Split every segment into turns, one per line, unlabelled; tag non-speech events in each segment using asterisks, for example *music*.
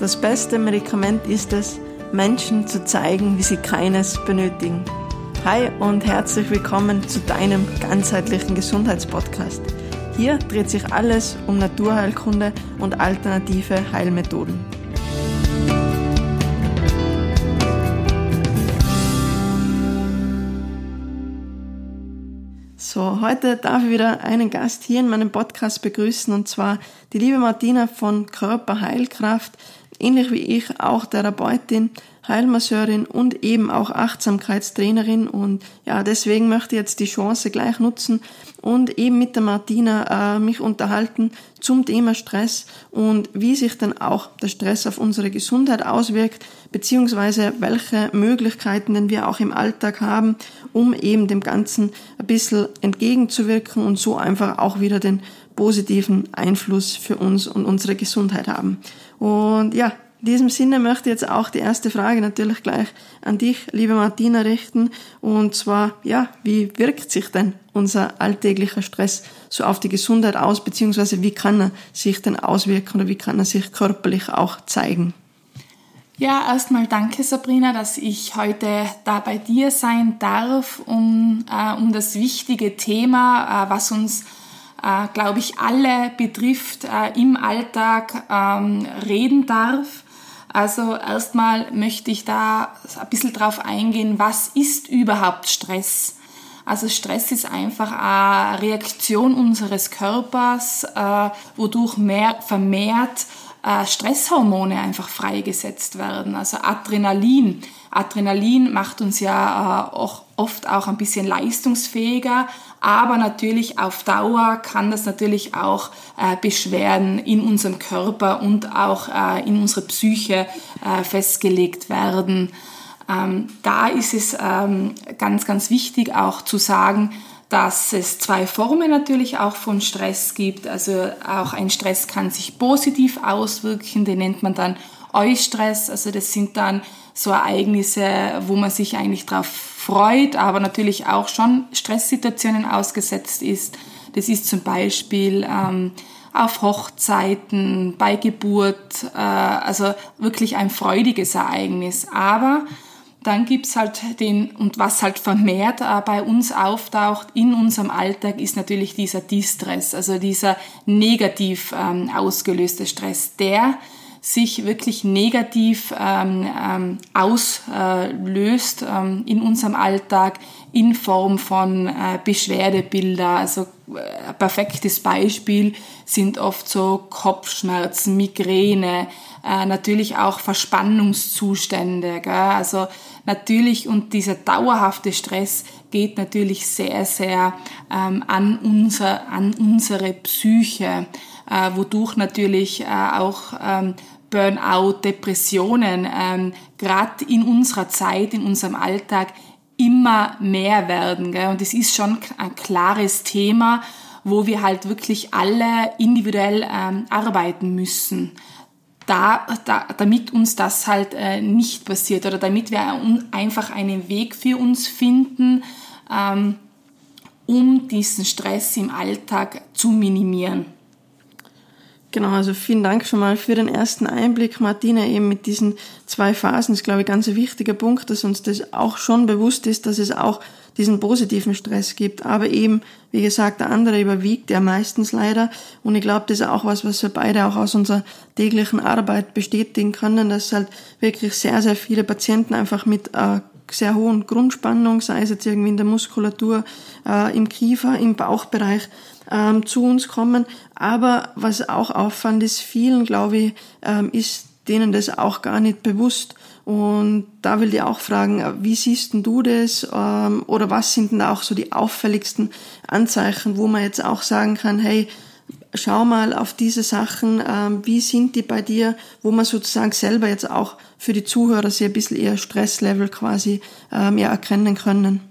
Das beste Medikament ist es, Menschen zu zeigen, wie sie keines benötigen. Hi und herzlich willkommen zu deinem ganzheitlichen Gesundheitspodcast. Hier dreht sich alles um Naturheilkunde und alternative Heilmethoden. So, heute darf ich wieder einen Gast hier in meinem Podcast begrüßen und zwar die liebe Martina von Körperheilkraft ähnlich wie ich auch Therapeutin, Heilmasseurin und eben auch Achtsamkeitstrainerin. Und ja, deswegen möchte ich jetzt die Chance gleich nutzen und eben mit der Martina äh, mich unterhalten zum Thema Stress und wie sich dann auch der Stress auf unsere Gesundheit auswirkt, beziehungsweise welche Möglichkeiten denn wir auch im Alltag haben, um eben dem Ganzen ein bisschen entgegenzuwirken und so einfach auch wieder den positiven Einfluss für uns und unsere Gesundheit haben. Und ja, in diesem Sinne möchte ich jetzt auch die erste Frage natürlich gleich an dich, liebe Martina, richten. Und zwar, ja, wie wirkt sich denn unser alltäglicher Stress so auf die Gesundheit aus, beziehungsweise wie kann er sich denn auswirken oder wie kann er sich körperlich auch zeigen?
Ja, erstmal danke Sabrina, dass ich heute da bei dir sein darf, um, äh, um das wichtige Thema, äh, was uns äh, glaube ich, alle betrifft, äh, im Alltag ähm, reden darf. Also erstmal möchte ich da ein bisschen drauf eingehen, was ist überhaupt Stress? Also Stress ist einfach eine Reaktion unseres Körpers, äh, wodurch mehr, vermehrt äh, Stresshormone einfach freigesetzt werden. Also Adrenalin. Adrenalin macht uns ja äh, auch oft auch ein bisschen leistungsfähiger, aber natürlich auf Dauer kann das natürlich auch äh, Beschwerden in unserem Körper und auch in unserer Psyche festgelegt werden. Ähm, da ist es ähm, ganz, ganz wichtig auch zu sagen, dass es zwei Formen natürlich auch von Stress gibt. Also auch ein Stress kann sich positiv auswirken, den nennt man dann Eustress. Also das sind dann so Ereignisse, wo man sich eigentlich darauf freut, aber natürlich auch schon Stresssituationen ausgesetzt ist. Das ist zum Beispiel ähm, auf Hochzeiten, bei Geburt, äh, also wirklich ein freudiges Ereignis. Aber dann gibt's halt den, und was halt vermehrt äh, bei uns auftaucht in unserem Alltag, ist natürlich dieser Distress, also dieser negativ ähm, ausgelöste Stress, der sich wirklich negativ ähm, ähm, auslöst ähm, in unserem Alltag in Form von äh, Beschwerdebilder. Also äh, perfektes Beispiel sind oft so Kopfschmerzen, Migräne, äh, natürlich auch Verspannungszustände. Gell? Also natürlich und dieser dauerhafte Stress geht natürlich sehr, sehr ähm, an, unser, an unsere Psyche äh, wodurch natürlich äh, auch ähm, Burnout, Depressionen ähm, gerade in unserer Zeit, in unserem Alltag immer mehr werden. Gell? Und es ist schon ein klares Thema, wo wir halt wirklich alle individuell ähm, arbeiten müssen. Da, da, damit uns das halt äh, nicht passiert oder damit wir einfach einen Weg für uns finden, ähm, um diesen Stress im Alltag zu minimieren.
Genau, also vielen Dank schon mal für den ersten Einblick, Martina, eben mit diesen zwei Phasen. Das ist, glaube ich, ganz ein wichtiger Punkt, dass uns das auch schon bewusst ist, dass es auch diesen positiven Stress gibt. Aber eben, wie gesagt, der andere überwiegt ja meistens leider. Und ich glaube, das ist auch was, was wir beide auch aus unserer täglichen Arbeit bestätigen können, dass halt wirklich sehr, sehr viele Patienten einfach mit äh, sehr hohen Grundspannung, sei es jetzt irgendwie in der Muskulatur, äh, im Kiefer, im Bauchbereich, ähm, zu uns kommen. Aber was auch auffällt, ist vielen, glaube ich, ähm, ist denen das auch gar nicht bewusst. Und da will ich auch fragen, wie siehst denn du das? Ähm, oder was sind denn auch so die auffälligsten Anzeichen, wo man jetzt auch sagen kann, hey, schau mal auf diese Sachen, ähm, wie sind die bei dir, wo man sozusagen selber jetzt auch für die Zuhörer sehr ein bisschen eher Stresslevel quasi ähm, erkennen können.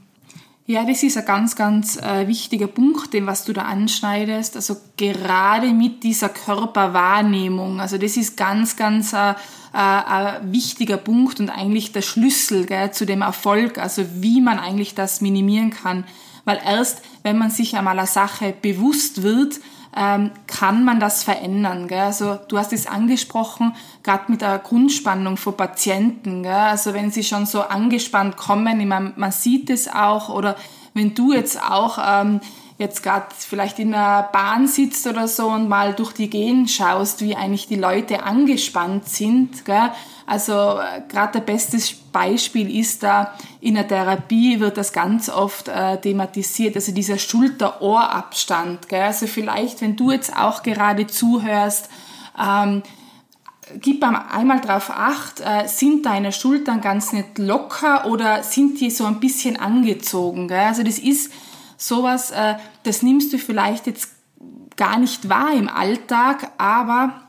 Ja, das ist ein ganz, ganz äh, wichtiger Punkt, den was du da anschneidest. Also gerade mit dieser Körperwahrnehmung. Also das ist ganz, ganz äh, äh, ein wichtiger Punkt und eigentlich der Schlüssel gell, zu dem Erfolg. Also wie man eigentlich das minimieren kann. Weil erst, wenn man sich einmal einer Sache bewusst wird, ähm, kann man das verändern. Gell? Also du hast es angesprochen, gerade mit der Grundspannung von Patienten. Gell? Also wenn sie schon so angespannt kommen, meine, man sieht es auch, oder wenn du jetzt auch ähm, jetzt gerade vielleicht in der Bahn sitzt oder so und mal durch die Gehen schaust, wie eigentlich die Leute angespannt sind. Gell? Also äh, gerade der beste Beispiel ist da, in der Therapie wird das ganz oft äh, thematisiert, also dieser Schulter-Ohr-Abstand. Also vielleicht, wenn du jetzt auch gerade zuhörst, ähm, gib einmal drauf acht, äh, sind deine Schultern ganz nicht locker oder sind die so ein bisschen angezogen? Gell? Also das ist sowas, äh, das nimmst du vielleicht jetzt gar nicht wahr im Alltag, aber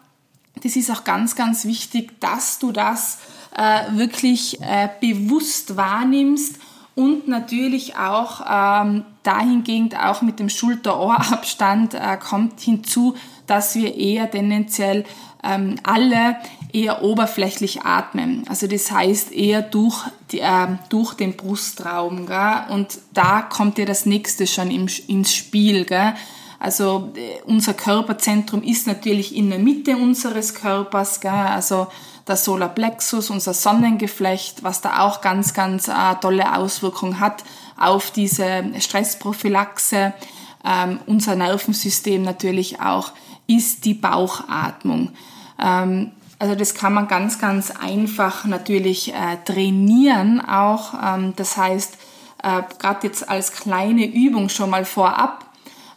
das ist auch ganz, ganz wichtig, dass du das äh, wirklich äh, bewusst wahrnimmst und natürlich auch ähm, dahingehend auch mit dem Schulter-Ohr-Abstand äh, kommt hinzu, dass wir eher tendenziell ähm, alle eher oberflächlich atmen. Also das heißt eher durch, die, äh, durch den Brustraum. Gell? Und da kommt ja das nächste schon im, ins Spiel. Gell? Also äh, unser Körperzentrum ist natürlich in der Mitte unseres Körpers, gell? also der Solarplexus, unser Sonnengeflecht, was da auch ganz, ganz äh, tolle Auswirkungen hat auf diese Stressprophylaxe. Ähm, unser Nervensystem natürlich auch ist die Bauchatmung. Ähm, also das kann man ganz, ganz einfach natürlich äh, trainieren auch. Ähm, das heißt, äh, gerade jetzt als kleine Übung schon mal vorab,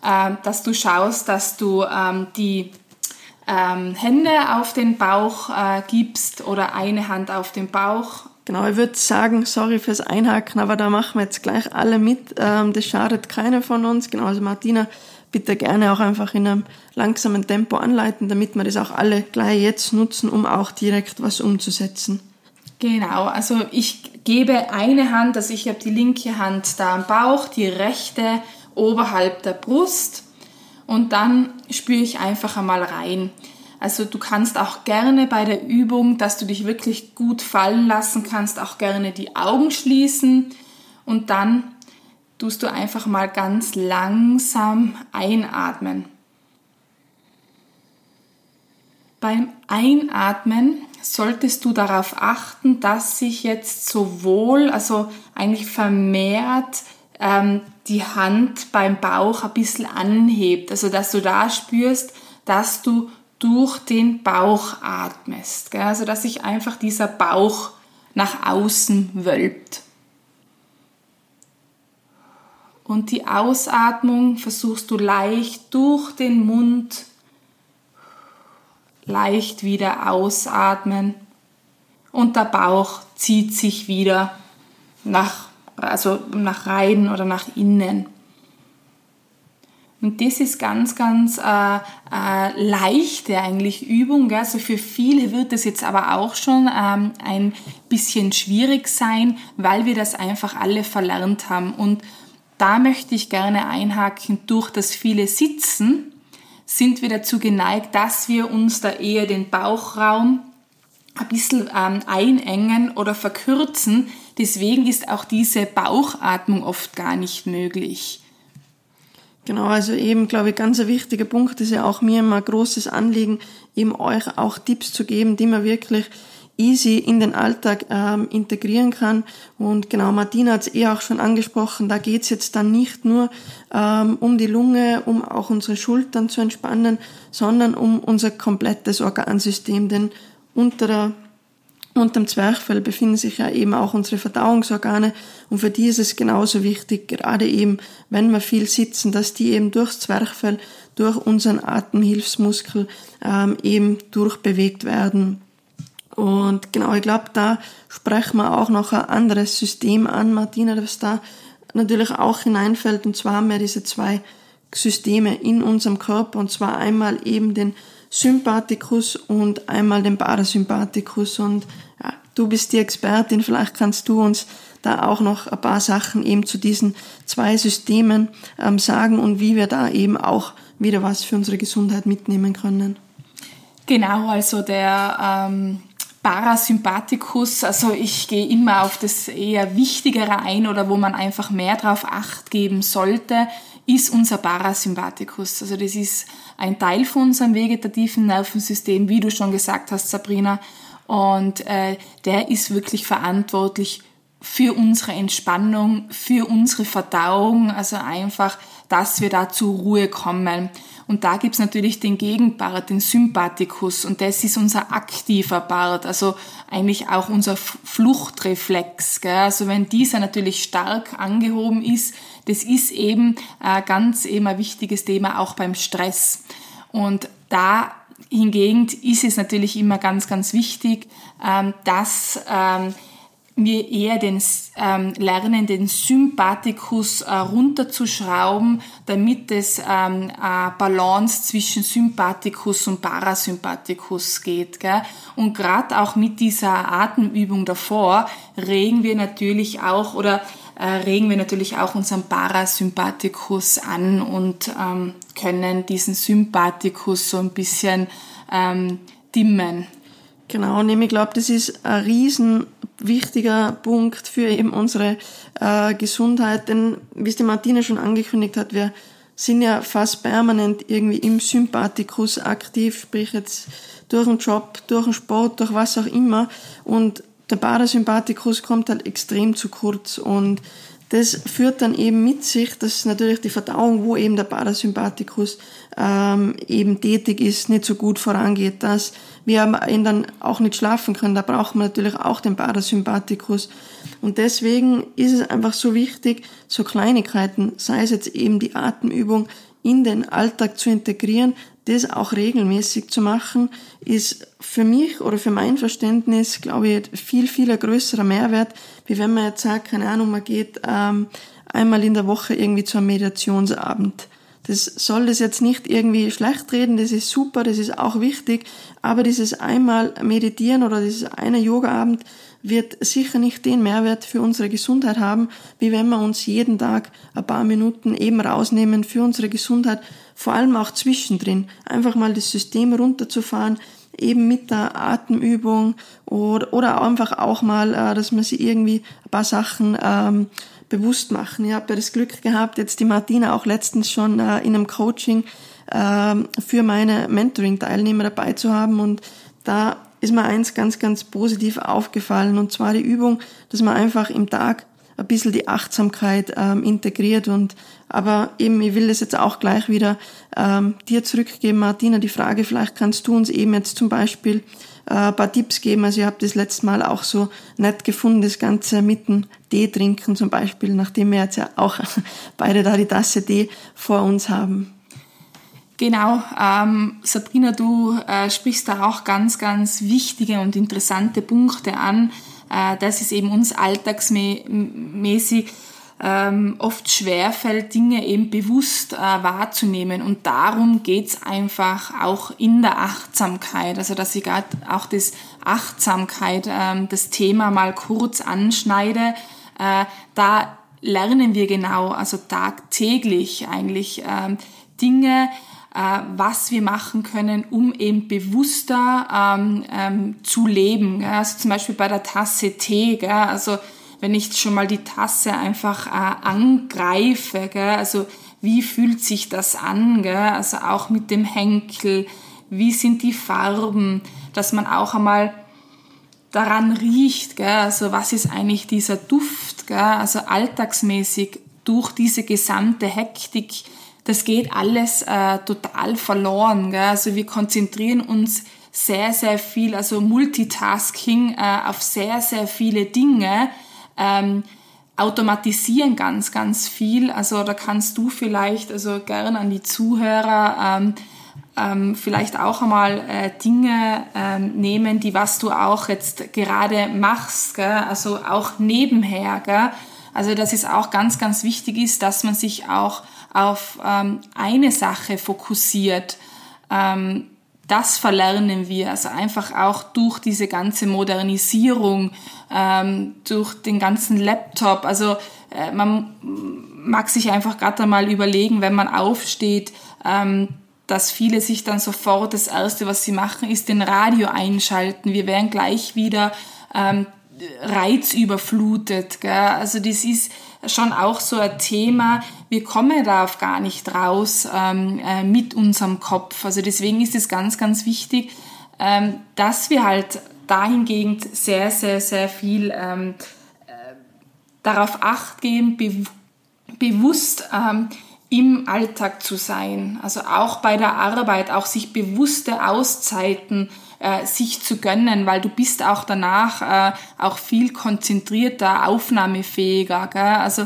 ähm, dass du schaust, dass du ähm, die ähm, Hände auf den Bauch äh, gibst oder eine Hand auf den Bauch.
Genau, ich würde sagen, sorry fürs Einhaken, aber da machen wir jetzt gleich alle mit. das schadet keiner von uns. Genau, also Martina, bitte gerne auch einfach in einem langsamen Tempo anleiten, damit wir das auch alle gleich jetzt nutzen, um auch direkt was umzusetzen.
Genau, also ich gebe eine Hand, also ich habe die linke Hand da am Bauch, die rechte oberhalb der Brust und dann spüre ich einfach einmal rein. Also du kannst auch gerne bei der Übung, dass du dich wirklich gut fallen lassen kannst, auch gerne die Augen schließen und dann tust du einfach mal ganz langsam einatmen. Beim Einatmen solltest du darauf achten, dass sich jetzt sowohl, also eigentlich vermehrt ähm, die Hand beim Bauch ein bisschen anhebt. Also dass du da spürst, dass du durch den Bauch atmest. Gell? Also dass sich einfach dieser Bauch nach außen wölbt. Und die Ausatmung versuchst du leicht durch den Mund, leicht wieder ausatmen. Und der Bauch zieht sich wieder nach also nach rein oder nach innen. Und das ist ganz, ganz äh, äh, leichte eigentlich Übung. Gell? Also für viele wird das jetzt aber auch schon ähm, ein bisschen schwierig sein, weil wir das einfach alle verlernt haben. Und da möchte ich gerne einhaken, durch das viele Sitzen sind wir dazu geneigt, dass wir uns da eher den Bauchraum ein bisschen ähm, einengen oder verkürzen. Deswegen ist auch diese Bauchatmung oft gar nicht möglich.
Genau, also eben, glaube ich, ganz ein wichtiger Punkt ist ja auch mir immer ein großes Anliegen, eben euch auch Tipps zu geben, die man wirklich easy in den Alltag ähm, integrieren kann. Und genau, Martina hat es eh auch schon angesprochen, da geht's jetzt dann nicht nur ähm, um die Lunge, um auch unsere Schultern zu entspannen, sondern um unser komplettes Organsystem, denn unter der unter dem Zwerchfell befinden sich ja eben auch unsere Verdauungsorgane und für die ist es genauso wichtig, gerade eben, wenn wir viel sitzen, dass die eben durchs Zwerchfell, durch unseren Atemhilfsmuskel ähm, eben durchbewegt werden. Und genau, ich glaube, da sprechen wir auch noch ein anderes System an, Martina, das da natürlich auch hineinfällt. Und zwar haben wir diese zwei Systeme in unserem Körper, und zwar einmal eben den Sympathikus und einmal den Parasympathikus. Und ja, du bist die Expertin, vielleicht kannst du uns da auch noch ein paar Sachen eben zu diesen zwei Systemen ähm, sagen und wie wir da eben auch wieder was für unsere Gesundheit mitnehmen können.
Genau, also der ähm, Parasympathikus, also ich gehe immer auf das eher Wichtigere ein oder wo man einfach mehr drauf acht geben sollte, ist unser Parasympathikus. Also das ist ein Teil von unserem vegetativen Nervensystem, wie du schon gesagt hast, Sabrina. Und äh, der ist wirklich verantwortlich für unsere Entspannung, für unsere Verdauung, also einfach, dass wir da zur Ruhe kommen. Und da gibt's natürlich den Gegenpart, den Sympathikus. Und das ist unser aktiver Part, also eigentlich auch unser Fluchtreflex. Gell? Also wenn dieser natürlich stark angehoben ist, das ist eben äh, ganz eben ein wichtiges Thema auch beim Stress. Und da hingegen ist es natürlich immer ganz, ganz wichtig, ähm, dass ähm, wir eher den ähm, lernen, den Sympathikus äh, runterzuschrauben, damit es ähm, äh, Balance zwischen Sympathikus und Parasympathikus geht. Gell? Und gerade auch mit dieser Atemübung davor regen wir natürlich auch oder äh, regen wir natürlich auch unseren Parasympathikus an und ähm, können diesen Sympathikus so ein bisschen ähm, dimmen.
Genau, und ich glaube, das ist ein riesen wichtiger Punkt für eben unsere äh, Gesundheit, denn wie es die Martina schon angekündigt hat, wir sind ja fast permanent irgendwie im Sympathikus aktiv, sprich jetzt durch den Job, durch den Sport, durch was auch immer. Und der Parasympathikus kommt halt extrem zu kurz. Und das führt dann eben mit sich, dass natürlich die Verdauung, wo eben der Parasympathikus ähm, eben tätig ist, nicht so gut vorangeht, dass wir eben dann auch nicht schlafen können. Da braucht man natürlich auch den Parasympathikus. Und deswegen ist es einfach so wichtig, so Kleinigkeiten, sei es jetzt eben die Atemübung, in den Alltag zu integrieren, das auch regelmäßig zu machen, ist für mich oder für mein Verständnis, glaube ich, viel, viel größerer Mehrwert, wie wenn man jetzt sagt, keine Ahnung, man geht ähm, einmal in der Woche irgendwie zu einem Mediationsabend. Das soll das jetzt nicht irgendwie schlecht reden, das ist super, das ist auch wichtig, aber dieses einmal meditieren oder dieses eine Yogaabend wird sicher nicht den Mehrwert für unsere Gesundheit haben, wie wenn wir uns jeden Tag ein paar Minuten eben rausnehmen für unsere Gesundheit, vor allem auch zwischendrin, einfach mal das System runterzufahren, eben mit der Atemübung oder, oder einfach auch mal, äh, dass man sich irgendwie ein paar Sachen ähm, bewusst machen. Ich habe ja das Glück gehabt, jetzt die Martina auch letztens schon äh, in einem Coaching äh, für meine Mentoring-Teilnehmer dabei zu haben. Und da ist mir eins ganz, ganz positiv aufgefallen. Und zwar die Übung, dass man einfach im Tag ein bisschen die Achtsamkeit ähm, integriert. Und aber eben, ich will das jetzt auch gleich wieder ähm, dir zurückgeben, Martina, die Frage, vielleicht kannst du uns eben jetzt zum Beispiel ein paar Tipps geben. Also ich habe das letzte Mal auch so nett gefunden, das Ganze mit dem Tee trinken zum Beispiel, nachdem wir jetzt ja auch *laughs* beide da die Tasse Tee vor uns haben.
Genau, ähm, Sabrina, du äh, sprichst da auch ganz, ganz wichtige und interessante Punkte an. Äh, das ist eben uns alltagsmäßig ähm, oft schwerfällt, Dinge eben bewusst äh, wahrzunehmen. Und darum geht's einfach auch in der Achtsamkeit. Also dass ich gerade auch das Achtsamkeit, ähm, das Thema mal kurz anschneide. Äh, da lernen wir genau, also tagtäglich eigentlich ähm, Dinge, äh, was wir machen können, um eben bewusster ähm, ähm, zu leben. Gell? Also zum Beispiel bei der Tasse Tee, gell? also wenn ich schon mal die Tasse einfach äh, angreife, gell? also wie fühlt sich das an, gell? also auch mit dem Henkel, wie sind die Farben, dass man auch einmal daran riecht, gell? also was ist eigentlich dieser Duft, gell? also alltagsmäßig durch diese gesamte Hektik, das geht alles äh, total verloren. Gell? Also wir konzentrieren uns sehr, sehr viel, also Multitasking äh, auf sehr, sehr viele Dinge ähm, automatisieren ganz, ganz viel. Also da kannst du vielleicht, also gern an die Zuhörer, ähm, ähm, vielleicht auch einmal äh, Dinge ähm, nehmen, die was du auch jetzt gerade machst, gell? also auch nebenher. Gell? Also dass es auch ganz, ganz wichtig ist, dass man sich auch auf ähm, eine Sache fokussiert. Ähm, das verlernen wir, also einfach auch durch diese ganze Modernisierung, ähm, durch den ganzen Laptop. Also äh, man mag sich einfach gerade einmal überlegen, wenn man aufsteht, ähm, dass viele sich dann sofort das Erste, was sie machen, ist den Radio einschalten. Wir werden gleich wieder ähm, reizüberflutet. Gell? Also das ist schon auch so ein Thema, wir kommen darauf gar nicht raus ähm, äh, mit unserem Kopf. Also deswegen ist es ganz, ganz wichtig, ähm, dass wir halt dahingehend sehr, sehr, sehr viel ähm, äh, darauf acht geben, be bewusst ähm, im Alltag zu sein. Also auch bei der Arbeit, auch sich bewusste Auszeiten äh, sich zu gönnen, weil du bist auch danach äh, auch viel konzentrierter, aufnahmefähiger. Gell? Also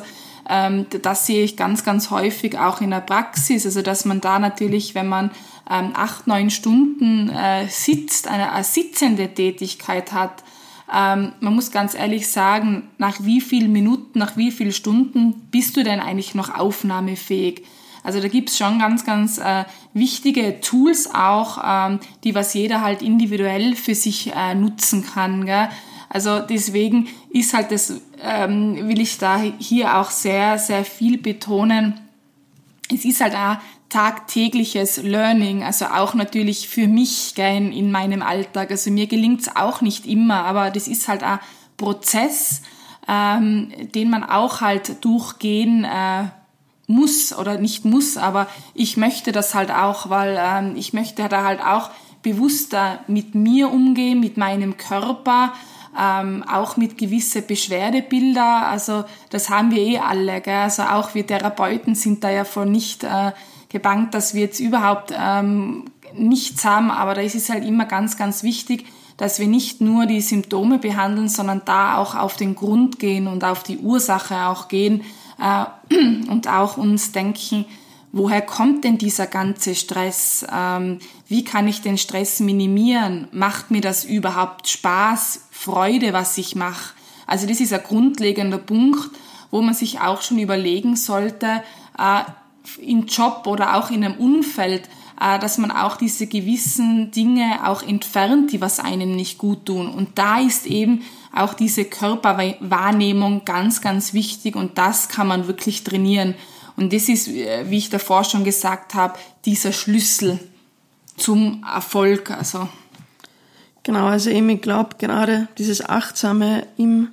ähm, das sehe ich ganz, ganz häufig auch in der Praxis. Also dass man da natürlich, wenn man ähm, acht, neun Stunden äh, sitzt, eine, eine sitzende Tätigkeit hat, ähm, man muss ganz ehrlich sagen, nach wie vielen Minuten, nach wie vielen Stunden bist du denn eigentlich noch aufnahmefähig? Also da gibt's schon ganz, ganz äh, wichtige Tools auch, ähm, die was jeder halt individuell für sich äh, nutzen kann. Gell? Also deswegen ist halt das, ähm, will ich da hier auch sehr, sehr viel betonen. Es ist halt auch tagtägliches Learning, also auch natürlich für mich gell, in meinem Alltag. Also mir gelingt's auch nicht immer, aber das ist halt ein Prozess, ähm, den man auch halt durchgehen äh, muss oder nicht muss, aber ich möchte das halt auch, weil ähm, ich möchte da halt auch bewusster mit mir umgehen, mit meinem Körper, ähm, auch mit gewisse Beschwerdebilder. Also das haben wir eh alle. Gell? Also auch wir Therapeuten sind da ja vor nicht äh, gebankt, dass wir jetzt überhaupt ähm, nichts haben, aber da ist es halt immer ganz, ganz wichtig, dass wir nicht nur die Symptome behandeln, sondern da auch auf den Grund gehen und auf die Ursache auch gehen äh, *clears throat* und auch uns denken, woher kommt denn dieser ganze Stress? Ähm, wie kann ich den Stress minimieren? Macht mir das überhaupt Spaß, Freude, was ich mache? Also das ist ein grundlegender Punkt, wo man sich auch schon überlegen sollte, äh, im Job oder auch in einem Umfeld, äh, dass man auch diese gewissen Dinge auch entfernt, die was einem nicht gut tun. Und da ist eben auch diese Körperwahrnehmung ganz, ganz wichtig und das kann man wirklich trainieren. Und das ist, äh, wie ich davor schon gesagt habe, dieser Schlüssel zum Erfolg. Also.
Genau, also eben, ich glaube, gerade dieses Achtsame im,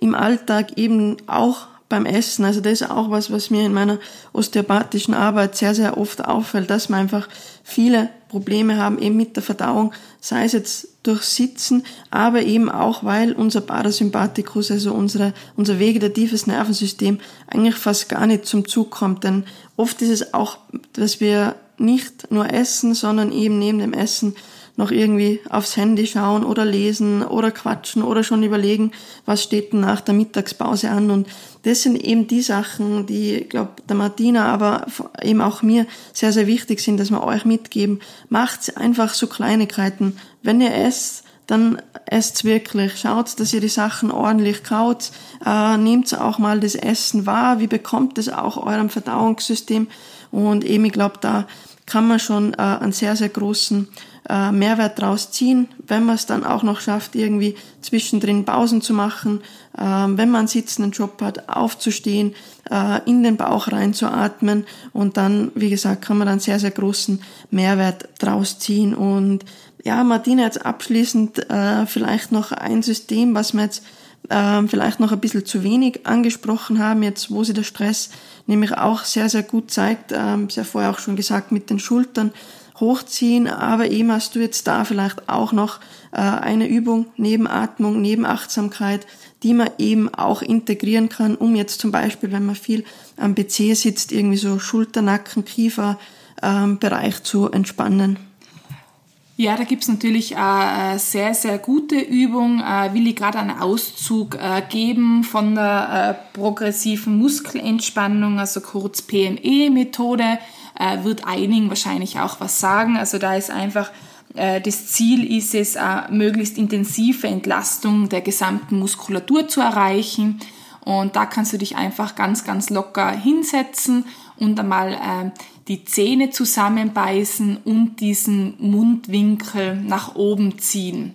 im Alltag eben auch beim Essen. Also das ist auch was, was mir in meiner osteopathischen Arbeit sehr, sehr oft auffällt, dass man einfach viele Probleme haben eben mit der Verdauung, sei es jetzt durch Sitzen, aber eben auch, weil unser Parasympathikus, also unsere, unser vegetatives Nervensystem eigentlich fast gar nicht zum Zug kommt. Denn oft ist es auch, dass wir nicht nur essen, sondern eben neben dem Essen noch irgendwie aufs Handy schauen oder lesen oder quatschen oder schon überlegen, was steht denn nach der Mittagspause an. Und das sind eben die Sachen, die, ich glaube, der Martina, aber eben auch mir sehr, sehr wichtig sind, dass wir euch mitgeben. Macht einfach so Kleinigkeiten. Wenn ihr esst, dann esst's wirklich. Schaut, dass ihr die Sachen ordentlich kaut. Äh, nehmt auch mal das Essen wahr. Wie bekommt es auch eurem Verdauungssystem? Und eben, ich glaube, da kann man schon äh, einen sehr, sehr großen äh, Mehrwert draus ziehen, wenn man es dann auch noch schafft, irgendwie zwischendrin Pausen zu machen, äh, wenn man einen sitzenden Job hat, aufzustehen, äh, in den Bauch reinzuatmen und dann, wie gesagt, kann man dann sehr, sehr großen Mehrwert draus ziehen. Und ja, Martina, jetzt abschließend äh, vielleicht noch ein System, was wir jetzt äh, vielleicht noch ein bisschen zu wenig angesprochen haben, jetzt wo sie der Stress nämlich auch sehr, sehr gut zeigt, ähm, sehr vorher auch schon gesagt, mit den Schultern, hochziehen, aber eben hast du jetzt da vielleicht auch noch äh, eine Übung neben Atmung, neben Achtsamkeit, die man eben auch integrieren kann, um jetzt zum Beispiel, wenn man viel am PC sitzt, irgendwie so Schulter, Nacken, Kiefer ähm, Bereich zu entspannen.
Ja, da gibt's natürlich eine sehr, sehr gute Übung. Äh, will ich gerade einen Auszug äh, geben von der äh, progressiven Muskelentspannung, also kurz PME-Methode äh, wird einigen wahrscheinlich auch was sagen. Also da ist einfach äh, das Ziel ist es, äh, möglichst intensive Entlastung der gesamten Muskulatur zu erreichen. Und da kannst du dich einfach ganz, ganz locker hinsetzen und einmal äh, die Zähne zusammenbeißen und diesen Mundwinkel nach oben ziehen.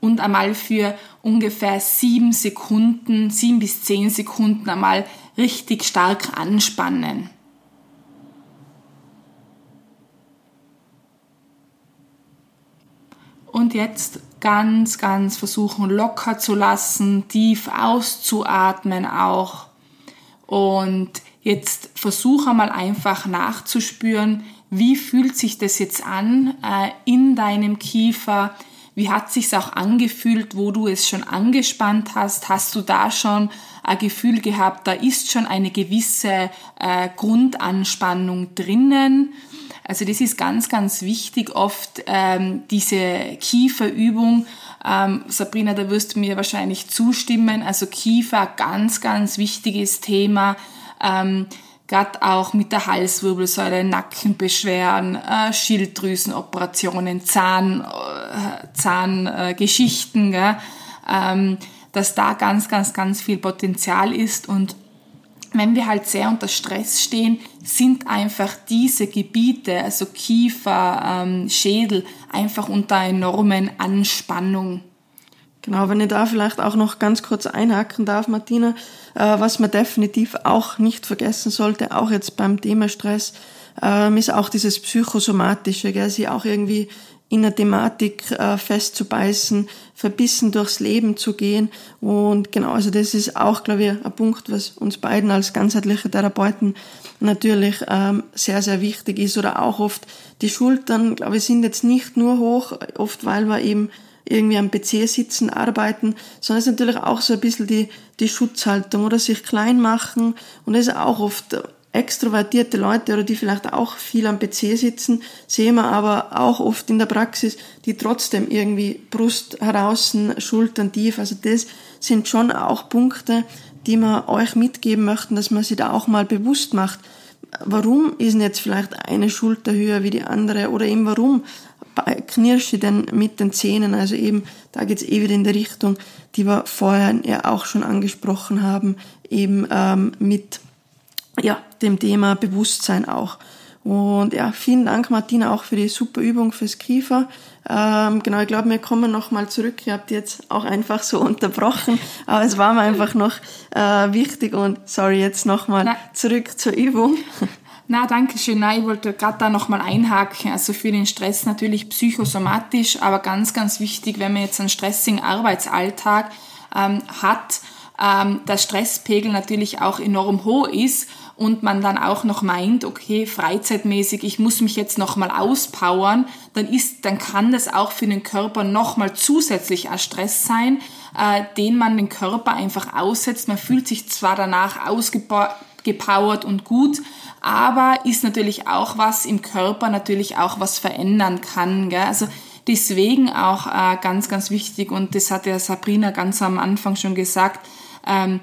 Und einmal für ungefähr sieben Sekunden, sieben bis zehn Sekunden einmal richtig stark anspannen. Und jetzt ganz, ganz versuchen locker zu lassen, tief auszuatmen auch. Und jetzt versuche mal einfach nachzuspüren, wie fühlt sich das jetzt an äh, in deinem Kiefer? Wie hat sich's auch angefühlt, wo du es schon angespannt hast? Hast du da schon ein Gefühl gehabt, da ist schon eine gewisse äh, Grundanspannung drinnen? Also das ist ganz, ganz wichtig, oft ähm, diese Kieferübung. Ähm, Sabrina, da wirst du mir wahrscheinlich zustimmen. Also Kiefer, ganz, ganz wichtiges Thema. Ähm, gerade auch mit der Halswirbelsäule, Nackenbeschwerden, äh, Schilddrüsenoperationen, Zahn, äh, Zahngeschichten, äh, ähm, dass da ganz, ganz, ganz viel Potenzial ist und wenn wir halt sehr unter Stress stehen, sind einfach diese Gebiete, also Kiefer, ähm, Schädel, einfach unter enormen Anspannung.
Genau, wenn ich da vielleicht auch noch ganz kurz einhaken darf, Martina, äh, was man definitiv auch nicht vergessen sollte, auch jetzt beim Thema Stress, ähm, ist auch dieses Psychosomatische, gell, sie auch irgendwie in der Thematik äh, festzubeißen, verbissen durchs Leben zu gehen. Und genau, also das ist auch, glaube ich, ein Punkt, was uns beiden als ganzheitliche Therapeuten natürlich ähm, sehr, sehr wichtig ist. Oder auch oft die Schultern, glaube ich, sind jetzt nicht nur hoch, oft weil wir eben irgendwie am PC sitzen, arbeiten, sondern es ist natürlich auch so ein bisschen die, die Schutzhaltung oder sich klein machen. Und das ist auch oft extrovertierte Leute oder die vielleicht auch viel am PC sitzen, sehen wir aber auch oft in der Praxis, die trotzdem irgendwie Brust heraus, Schultern tief. Also das sind schon auch Punkte, die wir euch mitgeben möchten, dass man sich da auch mal bewusst macht. Warum ist denn jetzt vielleicht eine Schulter höher wie die andere oder eben warum knirsche ich denn mit den Zähnen? Also eben, da geht's eh wieder in die Richtung, die wir vorher ja auch schon angesprochen haben, eben ähm, mit ja, dem Thema Bewusstsein auch. Und ja, vielen Dank, Martina, auch für die super Übung fürs Kiefer. Ähm, genau, ich glaube, wir kommen nochmal zurück. Ihr habt jetzt auch einfach so *laughs* unterbrochen, aber es war mir einfach noch äh, wichtig und sorry, jetzt nochmal zurück zur Übung. *laughs*
Na, danke schön. Na, ich wollte gerade da nochmal einhaken. Also für den Stress natürlich psychosomatisch, aber ganz, ganz wichtig, wenn man jetzt einen stressigen Arbeitsalltag ähm, hat, ähm, der Stresspegel natürlich auch enorm hoch ist und man dann auch noch meint, okay, freizeitmäßig, ich muss mich jetzt nochmal auspowern, dann ist, dann kann das auch für den Körper nochmal zusätzlich ein Stress sein, äh, den man den Körper einfach aussetzt. Man fühlt sich zwar danach ausgepowert und gut, aber ist natürlich auch was im Körper natürlich auch was verändern kann. Gell? Also deswegen auch äh, ganz, ganz wichtig und das hat ja Sabrina ganz am Anfang schon gesagt, ähm,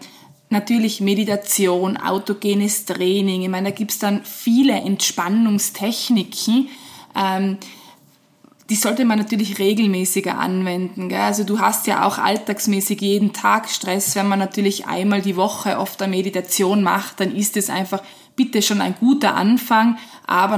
natürlich Meditation, autogenes Training. Ich meine, da gibt's dann viele Entspannungstechniken. Ähm, die sollte man natürlich regelmäßiger anwenden. Gell? Also du hast ja auch alltagsmäßig jeden Tag Stress. Wenn man natürlich einmal die Woche oft eine Meditation macht, dann ist es einfach bitte schon ein guter Anfang, aber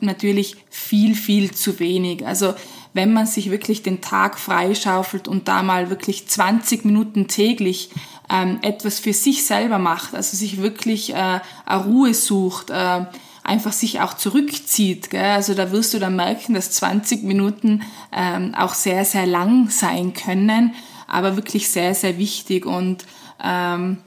natürlich viel, viel zu wenig. Also wenn man sich wirklich den Tag freischaufelt und da mal wirklich 20 Minuten täglich ähm, etwas für sich selber macht, also sich wirklich äh, eine Ruhe sucht, äh, einfach sich auch zurückzieht. Gell? Also da wirst du dann merken, dass 20 Minuten ähm, auch sehr, sehr lang sein können, aber wirklich sehr, sehr wichtig. Und ähm,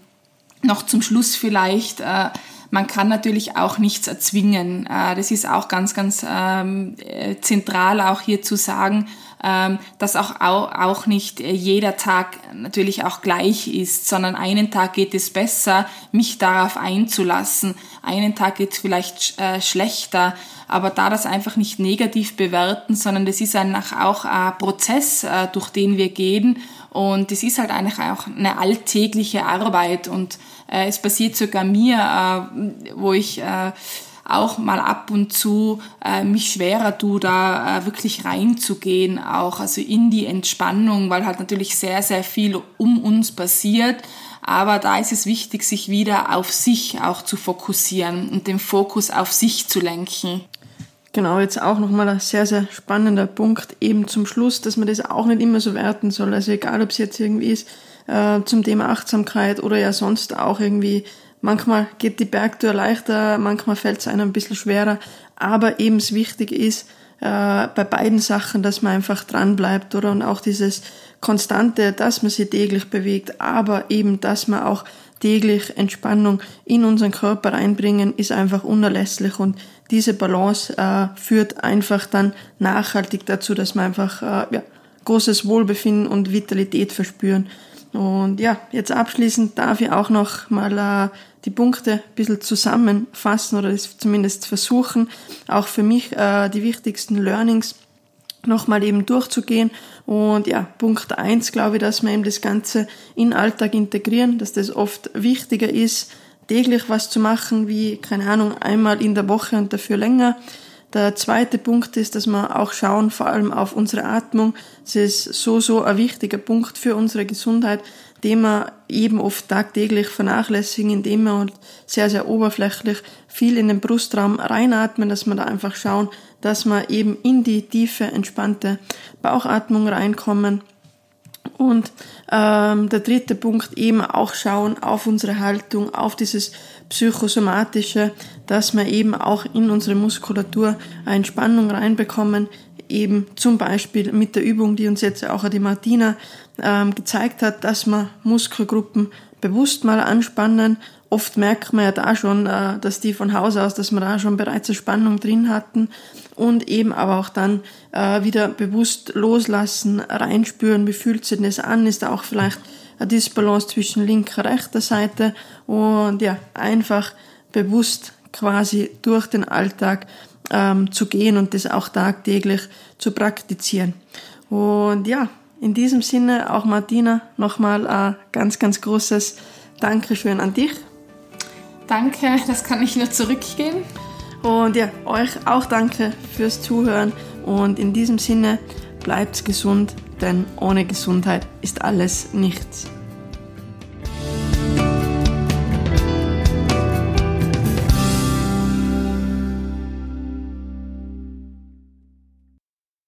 noch zum Schluss vielleicht, äh, man kann natürlich auch nichts erzwingen. Äh, das ist auch ganz, ganz ähm, äh, zentral auch hier zu sagen, dass auch, auch, auch nicht jeder Tag natürlich auch gleich ist, sondern einen Tag geht es besser, mich darauf einzulassen. Einen Tag geht es vielleicht äh, schlechter, aber da das einfach nicht negativ bewerten, sondern das ist einfach auch ein Prozess, äh, durch den wir gehen und das ist halt eigentlich auch eine alltägliche Arbeit und äh, es passiert sogar mir, äh, wo ich äh, auch mal ab und zu äh, mich schwerer tue, da äh, wirklich reinzugehen, auch also in die Entspannung, weil halt natürlich sehr, sehr viel um uns passiert. Aber da ist es wichtig, sich wieder auf sich auch zu fokussieren und den Fokus auf sich zu lenken.
Genau, jetzt auch nochmal ein sehr, sehr spannender Punkt eben zum Schluss, dass man das auch nicht immer so werten soll. Also egal, ob es jetzt irgendwie ist äh, zum Thema Achtsamkeit oder ja sonst auch irgendwie Manchmal geht die Bergtour leichter, manchmal fällt es einem ein bisschen schwerer. Aber eben wichtig ist äh, bei beiden Sachen, dass man einfach dran bleibt, oder? Und auch dieses Konstante, dass man sich täglich bewegt, aber eben, dass man auch täglich Entspannung in unseren Körper reinbringen, ist einfach unerlässlich und diese Balance äh, führt einfach dann nachhaltig dazu, dass wir einfach äh, ja, großes Wohlbefinden und Vitalität verspüren. Und ja, jetzt abschließend darf ich auch noch mal äh, die Punkte ein bisschen zusammenfassen oder das zumindest versuchen, auch für mich äh, die wichtigsten Learnings nochmal eben durchzugehen. Und ja, Punkt eins glaube ich, dass wir eben das Ganze in Alltag integrieren, dass das oft wichtiger ist, täglich was zu machen, wie, keine Ahnung, einmal in der Woche und dafür länger. Der zweite Punkt ist, dass wir auch schauen, vor allem auf unsere Atmung. Das ist so, so ein wichtiger Punkt für unsere Gesundheit, den wir eben oft tagtäglich vernachlässigen, indem wir sehr, sehr oberflächlich viel in den Brustraum reinatmen, dass wir da einfach schauen, dass wir eben in die tiefe, entspannte Bauchatmung reinkommen. Und ähm, der dritte Punkt eben auch schauen auf unsere Haltung, auf dieses psychosomatische, dass wir eben auch in unsere Muskulatur eine Entspannung reinbekommen, eben zum Beispiel mit der Übung, die uns jetzt auch die Martina ähm, gezeigt hat, dass wir Muskelgruppen bewusst mal anspannen. Oft merkt man ja da schon, äh, dass die von Haus aus, dass wir da schon bereits eine Spannung drin hatten und eben aber auch dann äh, wieder bewusst loslassen, reinspüren, wie fühlt sich das an, ist da auch vielleicht eine Disbalance zwischen linker, rechter Seite und ja, einfach bewusst quasi durch den Alltag ähm, zu gehen und das auch tagtäglich zu praktizieren. Und ja, in diesem Sinne auch Martina nochmal ein ganz, ganz großes Dankeschön an dich.
Danke, das kann ich nur zurückgeben.
Und ja, euch auch danke fürs Zuhören und in diesem Sinne bleibt gesund, denn ohne Gesundheit ist alles nichts.